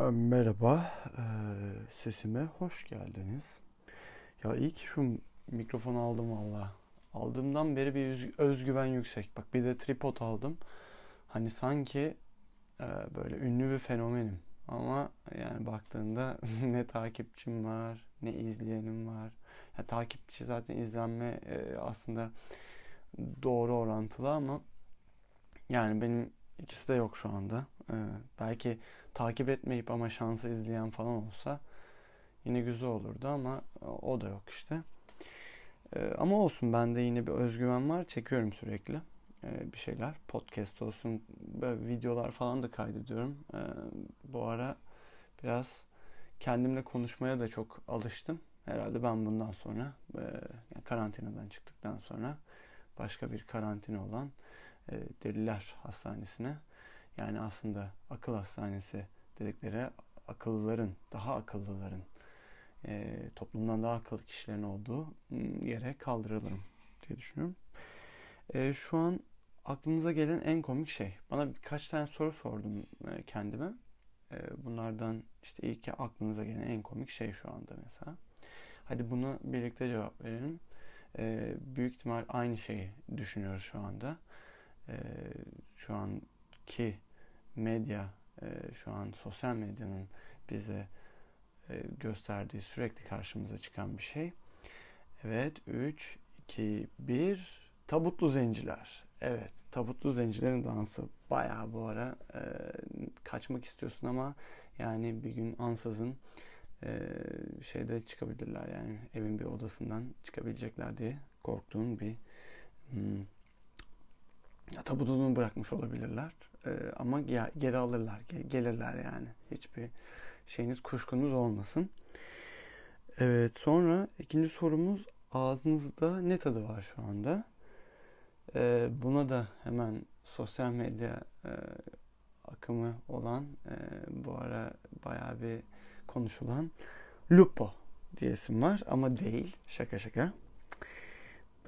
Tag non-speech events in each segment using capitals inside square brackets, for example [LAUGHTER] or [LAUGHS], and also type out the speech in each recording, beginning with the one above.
Ee, Merhaba, ee, sesime hoş geldiniz. Ya iyi ki şu mikrofonu aldım valla. Aldığımdan beri bir öz- özgüven yüksek. Bak bir de tripod aldım. Hani sanki e, böyle ünlü bir fenomenim. Ama yani baktığında [LAUGHS] ne takipçim var, ne izleyenim var. Ya takipçi zaten izlenme e, aslında doğru orantılı ama yani benim ikisi de yok şu anda. Ee, belki takip etmeyip ama şansı izleyen falan olsa yine güzel olurdu ama o da yok işte. Ee, ama olsun bende yine bir özgüven var. Çekiyorum sürekli ee, bir şeyler. Podcast olsun, böyle videolar falan da kaydediyorum. Ee, bu ara biraz kendimle konuşmaya da çok alıştım. Herhalde ben bundan sonra e, yani karantinadan çıktıktan sonra başka bir karantina olan e, Deliler Hastanesi'ne yani aslında akıl hastanesi dedikleri akıllıların, daha akıllıların, e, toplumdan daha akıllı kişilerin olduğu yere kaldırılırım diye düşünüyorum. E, şu an aklınıza gelen en komik şey. Bana birkaç tane soru sordum e, kendime. Bunlardan işte iyi aklınıza gelen en komik şey şu anda mesela. Hadi buna birlikte cevap verelim. Büyük ihtimal aynı şeyi düşünüyoruz şu anda. E, şu anki medya, e, şu an sosyal medyanın bize e, gösterdiği sürekli karşımıza çıkan bir şey. Evet, 3, 2, 1, tabutlu zenciler. Evet, tabutlu zencilerin dansı. Bayağı bu ara e, kaçmak istiyorsun ama yani bir gün ansızın e, şeyde çıkabilirler yani evin bir odasından çıkabilecekler diye korktuğun bir hmm, tabutunu bırakmış olabilirler. Ee, ama ge- geri alırlar, ge- gelirler yani. Hiçbir şeyiniz, kuşkunuz olmasın. Evet, sonra ikinci sorumuz ağzınızda ne tadı var şu anda? Ee, buna da hemen sosyal medya e, akımı olan e, bu ara bayağı bir konuşulan lupo diyesim var ama değil. Şaka şaka.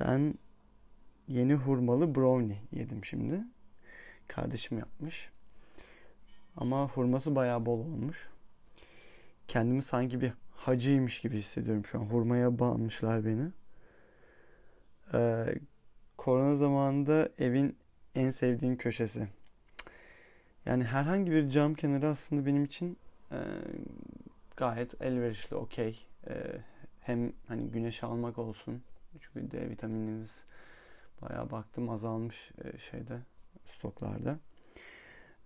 Ben yeni hurmalı brownie yedim şimdi. Kardeşim yapmış. Ama hurması bayağı bol olmuş. Kendimi sanki bir hacıymış gibi hissediyorum şu an. Hurmaya bağlamışlar beni. Ee, korona zamanında evin en sevdiğim köşesi. Yani herhangi bir cam kenarı aslında benim için e, gayet elverişli, okey. E, hem hani güneş almak olsun. Çünkü D vitaminimiz bayağı baktım azalmış e, şeyde stoklarda.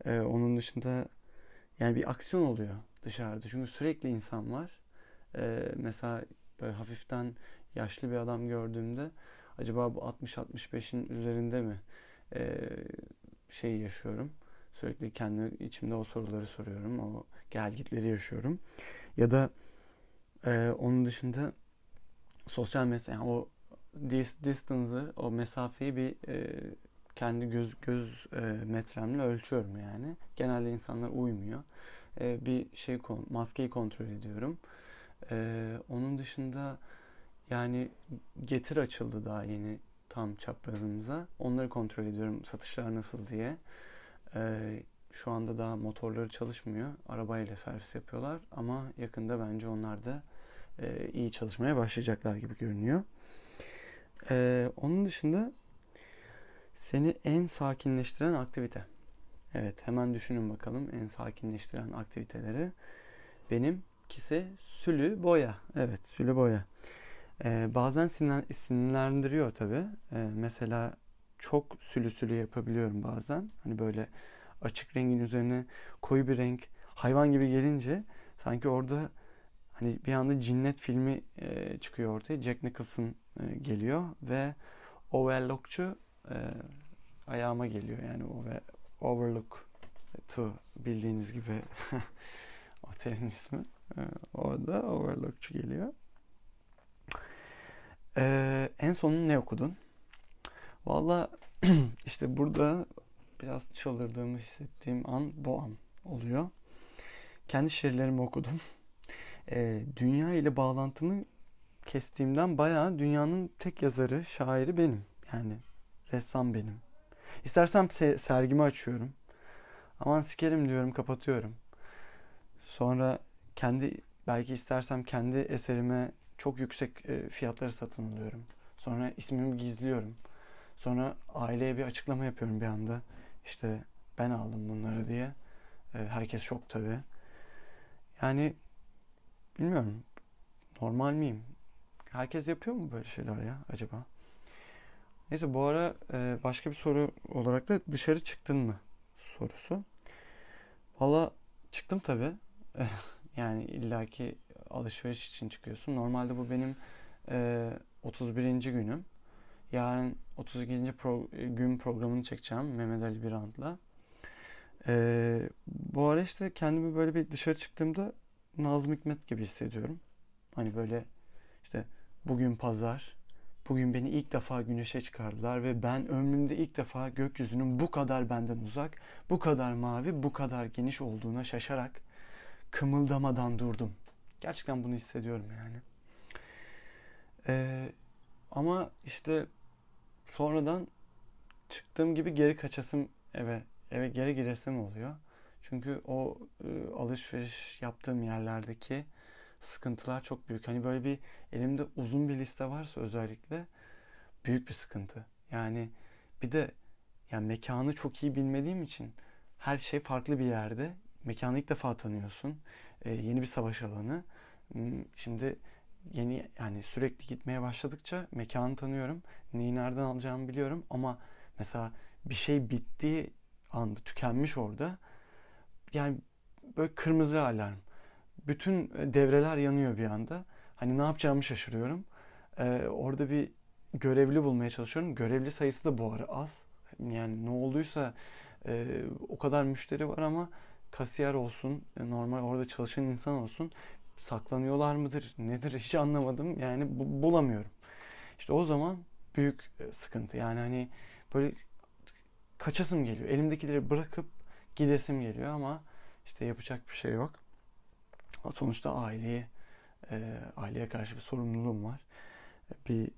Ee, onun dışında yani bir aksiyon oluyor dışarıda. Çünkü sürekli insan var. Ee, mesela böyle hafiften yaşlı bir adam gördüğümde acaba bu 60-65'in üzerinde mi şey yaşıyorum. Sürekli kendi içimde o soruları soruyorum. O gelgitleri yaşıyorum. Ya da e, onun dışında sosyal mesele yani o distance'ı, o mesafeyi bir e, kendi göz göz e, metremle ölçüyorum yani. Genelde insanlar uymuyor. E, bir şey maskeyi kontrol ediyorum. E, onun dışında yani getir açıldı daha yeni tam çaprazımıza. Onları kontrol ediyorum satışlar nasıl diye. E, şu anda daha motorları çalışmıyor. Arabayla servis yapıyorlar ama yakında bence onlar da e, iyi çalışmaya başlayacaklar gibi görünüyor. E, onun dışında seni en sakinleştiren aktivite. Evet hemen düşünün bakalım en sakinleştiren aktiviteleri. Benimkisi sülü boya. Evet sülü boya. Ee, bazen sinirlendiriyor tabi. Ee, mesela çok sülü sülü yapabiliyorum bazen. Hani böyle açık rengin üzerine koyu bir renk hayvan gibi gelince sanki orada hani bir anda cinnet filmi e, çıkıyor ortaya. Jack Nicholson e, geliyor ve overlockçu e, ayağıma geliyor yani o ve Overlook to bildiğiniz gibi [LAUGHS] otelin ismi e, orada Overlookçu geliyor. E, en sonunu ne okudun? Valla [CLEARS THROAT] işte burada biraz çıldırdığımı hissettiğim an bu an oluyor. Kendi şiirlerimi okudum. E, dünya ile bağlantımı kestiğimden bayağı dünyanın tek yazarı, şairi benim. Yani ressam benim. İstersem sergimi açıyorum. Aman sikerim diyorum kapatıyorum. Sonra kendi belki istersem kendi eserime çok yüksek e, fiyatları satın alıyorum. Sonra ismimi gizliyorum. Sonra aileye bir açıklama yapıyorum bir anda. İşte ben aldım bunları diye. E, herkes şok tabii. Yani bilmiyorum. Normal miyim? Herkes yapıyor mu böyle şeyler ya acaba? Neyse bu ara e, başka bir soru olarak da dışarı çıktın mı sorusu. Valla çıktım tabii. [LAUGHS] yani illaki alışveriş için çıkıyorsun. Normalde bu benim e, 31. günüm. Yarın 32. Pro, gün programını çekeceğim Mehmet Ali Birant'la. E, bu ara işte kendimi böyle bir dışarı çıktığımda Nazım Hikmet gibi hissediyorum. Hani böyle işte bugün pazar, bugün beni ilk defa güneşe çıkardılar ve ben ömrümde ilk defa gökyüzünün bu kadar benden uzak, bu kadar mavi, bu kadar geniş olduğuna şaşarak kımıldamadan durdum. Gerçekten bunu hissediyorum yani. Ee, ama işte sonradan çıktığım gibi geri kaçasım eve eve geri giresim oluyor. Çünkü o e, alışveriş yaptığım yerlerdeki sıkıntılar çok büyük. Hani böyle bir elimde uzun bir liste varsa özellikle büyük bir sıkıntı. Yani bir de yani mekanı çok iyi bilmediğim için her şey farklı bir yerde. Mekanı ilk defa tanıyorsun. Ee, yeni bir savaş alanı. Hmm, şimdi yeni yani sürekli gitmeye başladıkça mekanı tanıyorum. Neyi nereden alacağımı biliyorum ama mesela bir şey bittiği anda tükenmiş orada. Yani böyle kırmızı alarm bütün devreler yanıyor bir anda. Hani ne yapacağımı şaşırıyorum. Ee, orada bir görevli bulmaya çalışıyorum. Görevli sayısı da bu ara az. Yani ne olduysa e, o kadar müşteri var ama kasiyer olsun, normal orada çalışan insan olsun saklanıyorlar mıdır, nedir hiç anlamadım. Yani bu, bulamıyorum. İşte o zaman büyük e, sıkıntı. Yani hani böyle kaçasım geliyor. Elimdekileri bırakıp gidesim geliyor ama işte yapacak bir şey yok. Sonuçta aileye e, aileye karşı bir sorumluluğum var. Bir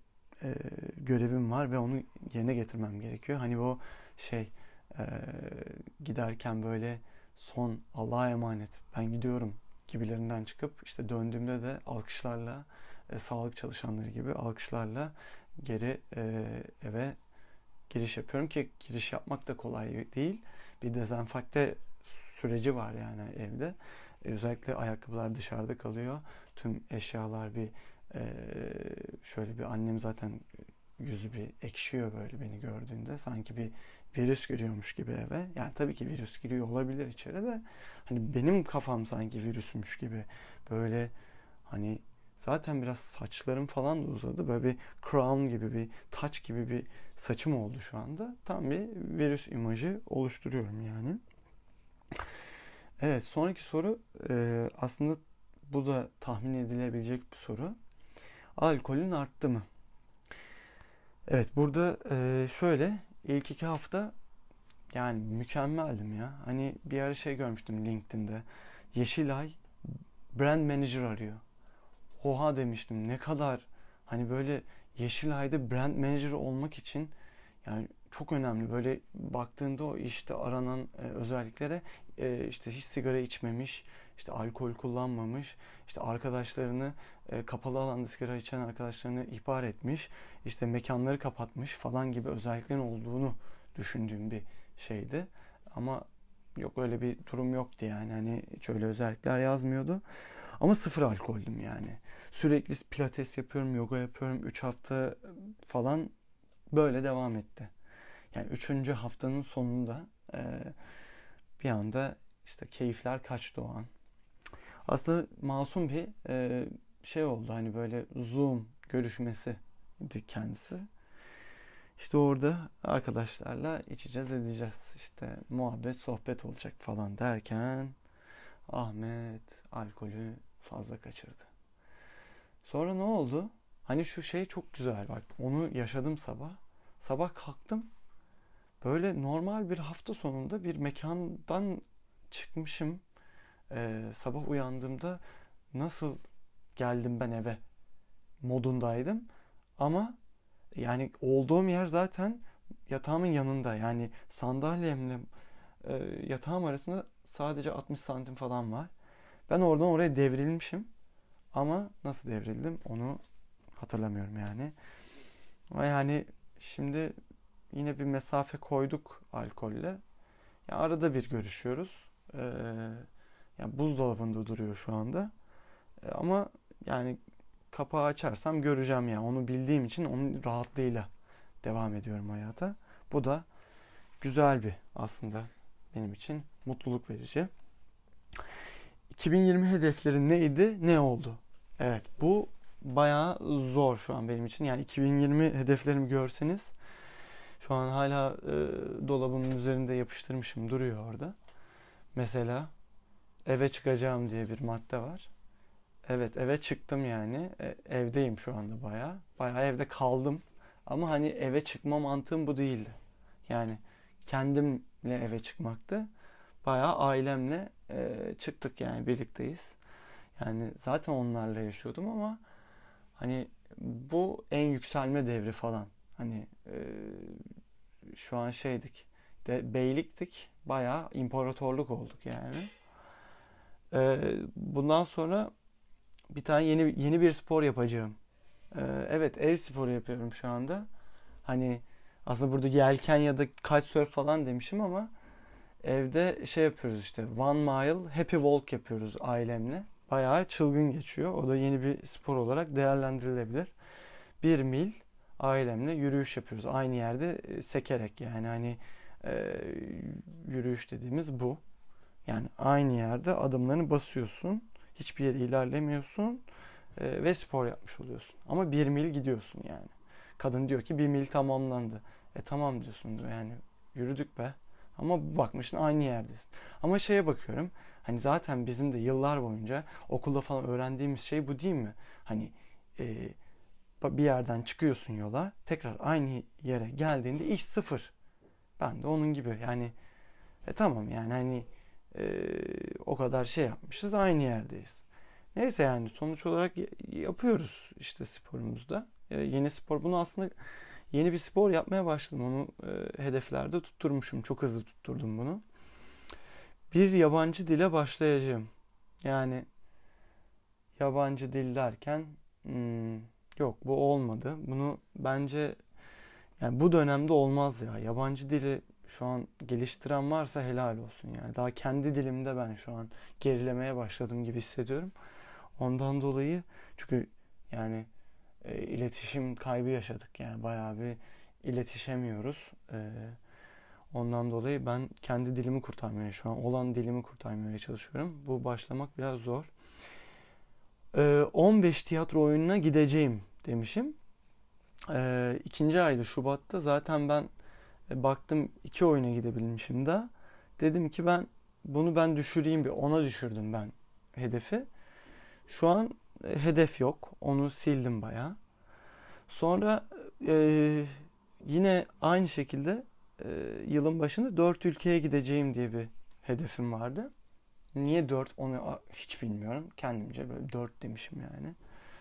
e, görevim var ve onu yerine getirmem gerekiyor. Hani o şey e, giderken böyle son Allah'a emanet ben gidiyorum gibilerinden çıkıp işte döndüğümde de alkışlarla e, sağlık çalışanları gibi alkışlarla geri e, eve giriş yapıyorum ki giriş yapmak da kolay değil. Bir dezenfekte süreci var yani evde. E, özellikle ayakkabılar dışarıda kalıyor. Tüm eşyalar bir e, şöyle bir annem zaten yüzü bir ekşiyor böyle beni gördüğünde. Sanki bir virüs giriyormuş gibi eve. Yani tabii ki virüs giriyor olabilir içeri de. Hani benim kafam sanki virüsmüş gibi. Böyle hani zaten biraz saçlarım falan da uzadı. Böyle bir crown gibi bir taç gibi bir saçım oldu şu anda. Tam bir virüs imajı oluşturuyorum yani. Evet sonraki soru e, aslında bu da tahmin edilebilecek bir soru. Alkolün arttı mı? Evet burada e, şöyle ilk iki hafta yani mükemmeldim ya. Hani bir ara şey görmüştüm LinkedIn'de. Yeşilay brand manager arıyor. Oha demiştim ne kadar hani böyle Yeşilay'da brand manager olmak için yani çok önemli. Böyle baktığında o işte aranan e, özelliklere e, işte hiç sigara içmemiş, işte alkol kullanmamış, işte arkadaşlarını e, kapalı alanda sigara içen arkadaşlarını ihbar etmiş, işte mekanları kapatmış falan gibi özelliklerin olduğunu düşündüğüm bir şeydi. Ama yok öyle bir durum yoktu yani. Hani hiç öyle özellikler yazmıyordu. Ama sıfır alkoldüm yani. Sürekli pilates yapıyorum, yoga yapıyorum. 3 hafta falan böyle devam etti. Yani üçüncü haftanın sonunda e, bir anda işte keyifler kaçtı o an. Aslında masum bir e, şey oldu hani böyle Zoom görüşmesi kendisi. İşte orada arkadaşlarla içeceğiz edeceğiz. İşte muhabbet sohbet olacak falan derken Ahmet alkolü fazla kaçırdı. Sonra ne oldu? Hani şu şey çok güzel bak onu yaşadım sabah. Sabah kalktım Böyle normal bir hafta sonunda bir mekandan çıkmışım. Ee, sabah uyandığımda nasıl geldim ben eve modundaydım. Ama yani olduğum yer zaten yatağımın yanında. Yani sandalyemle e, yatağım arasında sadece 60 santim falan var. Ben oradan oraya devrilmişim. Ama nasıl devrildim onu hatırlamıyorum yani. Ama yani şimdi yine bir mesafe koyduk alkolle. Ya arada bir görüşüyoruz. Ee, yani buzdolabında duruyor şu anda. Ee, ama yani kapağı açarsam göreceğim yani. Onu bildiğim için onun rahatlığıyla devam ediyorum hayata. Bu da güzel bir aslında benim için mutluluk verici. 2020 hedefleri neydi? Ne oldu? Evet bu bayağı zor şu an benim için. Yani 2020 hedeflerimi görseniz şu an hala e, dolabımın üzerinde yapıştırmışım duruyor orada. Mesela eve çıkacağım diye bir madde var. Evet eve çıktım yani. E, evdeyim şu anda bayağı. Bayağı evde kaldım. Ama hani eve çıkma mantığım bu değildi. Yani kendimle eve çıkmaktı. Bayağı ailemle e, çıktık yani birlikteyiz. Yani zaten onlarla yaşıyordum ama hani bu en yükselme devri falan. Hani e, şu an şeydik. De, beyliktik. Bayağı imparatorluk olduk yani. E, bundan sonra bir tane yeni yeni bir spor yapacağım. E, evet ev sporu yapıyorum şu anda. Hani aslında burada yelken ya da kitesurf falan demişim ama evde şey yapıyoruz işte one mile happy walk yapıyoruz ailemle. Bayağı çılgın geçiyor. O da yeni bir spor olarak değerlendirilebilir. Bir mil ailemle yürüyüş yapıyoruz. Aynı yerde e, sekerek yani hani e, yürüyüş dediğimiz bu. Yani aynı yerde adımlarını basıyorsun. Hiçbir yere ilerlemiyorsun e, ve spor yapmış oluyorsun. Ama bir mil gidiyorsun yani. Kadın diyor ki bir mil tamamlandı. E tamam diyorsun yani yürüdük be. Ama bakmışsın aynı yerdesin. Ama şeye bakıyorum. Hani zaten bizim de yıllar boyunca okulda falan öğrendiğimiz şey bu değil mi? Hani e, bir yerden çıkıyorsun yola tekrar aynı yere geldiğinde iş sıfır. Ben de onun gibi yani e tamam yani hani e, o kadar şey yapmışız aynı yerdeyiz. Neyse yani sonuç olarak yapıyoruz işte sporumuzda. E, yeni spor bunu aslında yeni bir spor yapmaya başladım. Onu e, hedeflerde tutturmuşum. Çok hızlı tutturdum bunu. Bir yabancı dile başlayacağım. Yani yabancı dil derken hmm, yok bu olmadı. Bunu bence yani bu dönemde olmaz ya. Yabancı dili şu an geliştiren varsa helal olsun yani. Daha kendi dilimde ben şu an gerilemeye başladım gibi hissediyorum. Ondan dolayı çünkü yani e, iletişim kaybı yaşadık yani bayağı bir iletişemiyoruz. E, ondan dolayı ben kendi dilimi kurtarmaya şu an olan dilimi kurtarmaya çalışıyorum. Bu başlamak biraz zor. E, 15 tiyatro oyununa gideceğim demişim. E, ikinci ayda Şubat'ta zaten ben e, baktım iki oyuna gidebilmişim de. Dedim ki ben bunu ben düşüreyim bir ona düşürdüm ben hedefi. Şu an hedef yok. Onu sildim baya. Sonra e, yine aynı şekilde e, yılın başında dört ülkeye gideceğim diye bir hedefim vardı. Niye dört onu hiç bilmiyorum. Kendimce böyle dört demişim yani.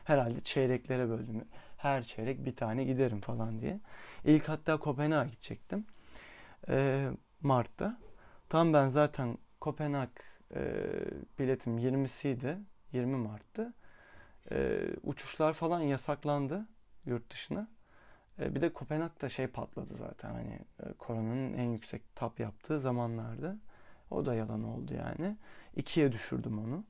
Herhalde çeyreklere böldüm. Her çeyrek bir tane giderim falan diye. İlk hatta Kopenhag'a gidecektim. E, Mart'ta. Tam ben zaten Kopenhag e, biletim 20'siydi. 20 Mart'tı. E, uçuşlar falan yasaklandı yurt dışına. E, bir de Kopenhag'da şey patladı zaten hani e, koronanın en yüksek tap yaptığı zamanlarda. O da yalan oldu yani. İkiye düşürdüm onu.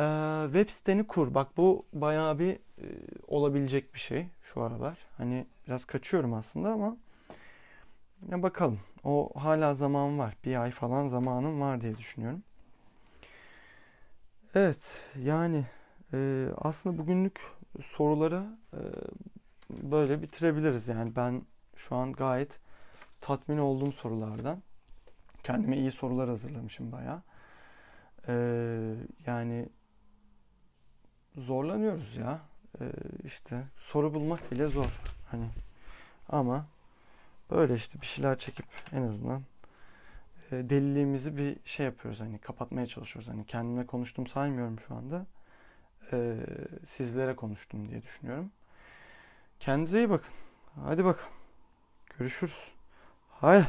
Ee, web siteni kur. Bak bu bayağı bir e, olabilecek bir şey şu aralar. Hani biraz kaçıyorum aslında ama ya bakalım. O hala zaman var. Bir ay falan zamanım var diye düşünüyorum. Evet yani e, aslında bugünlük soruları e, böyle bitirebiliriz. Yani ben şu an gayet tatmin olduğum sorulardan. Kendime iyi sorular hazırlamışım baya. E, yani zorlanıyoruz ya. E, işte soru bulmak bile zor. Hani ama böyle işte bir şeyler çekip en azından e, deliliğimizi bir şey yapıyoruz hani kapatmaya çalışıyoruz. Hani kendime konuştum saymıyorum şu anda. E, sizlere konuştum diye düşünüyorum. Kendinize iyi bakın. Hadi bakalım. Görüşürüz. Hayır.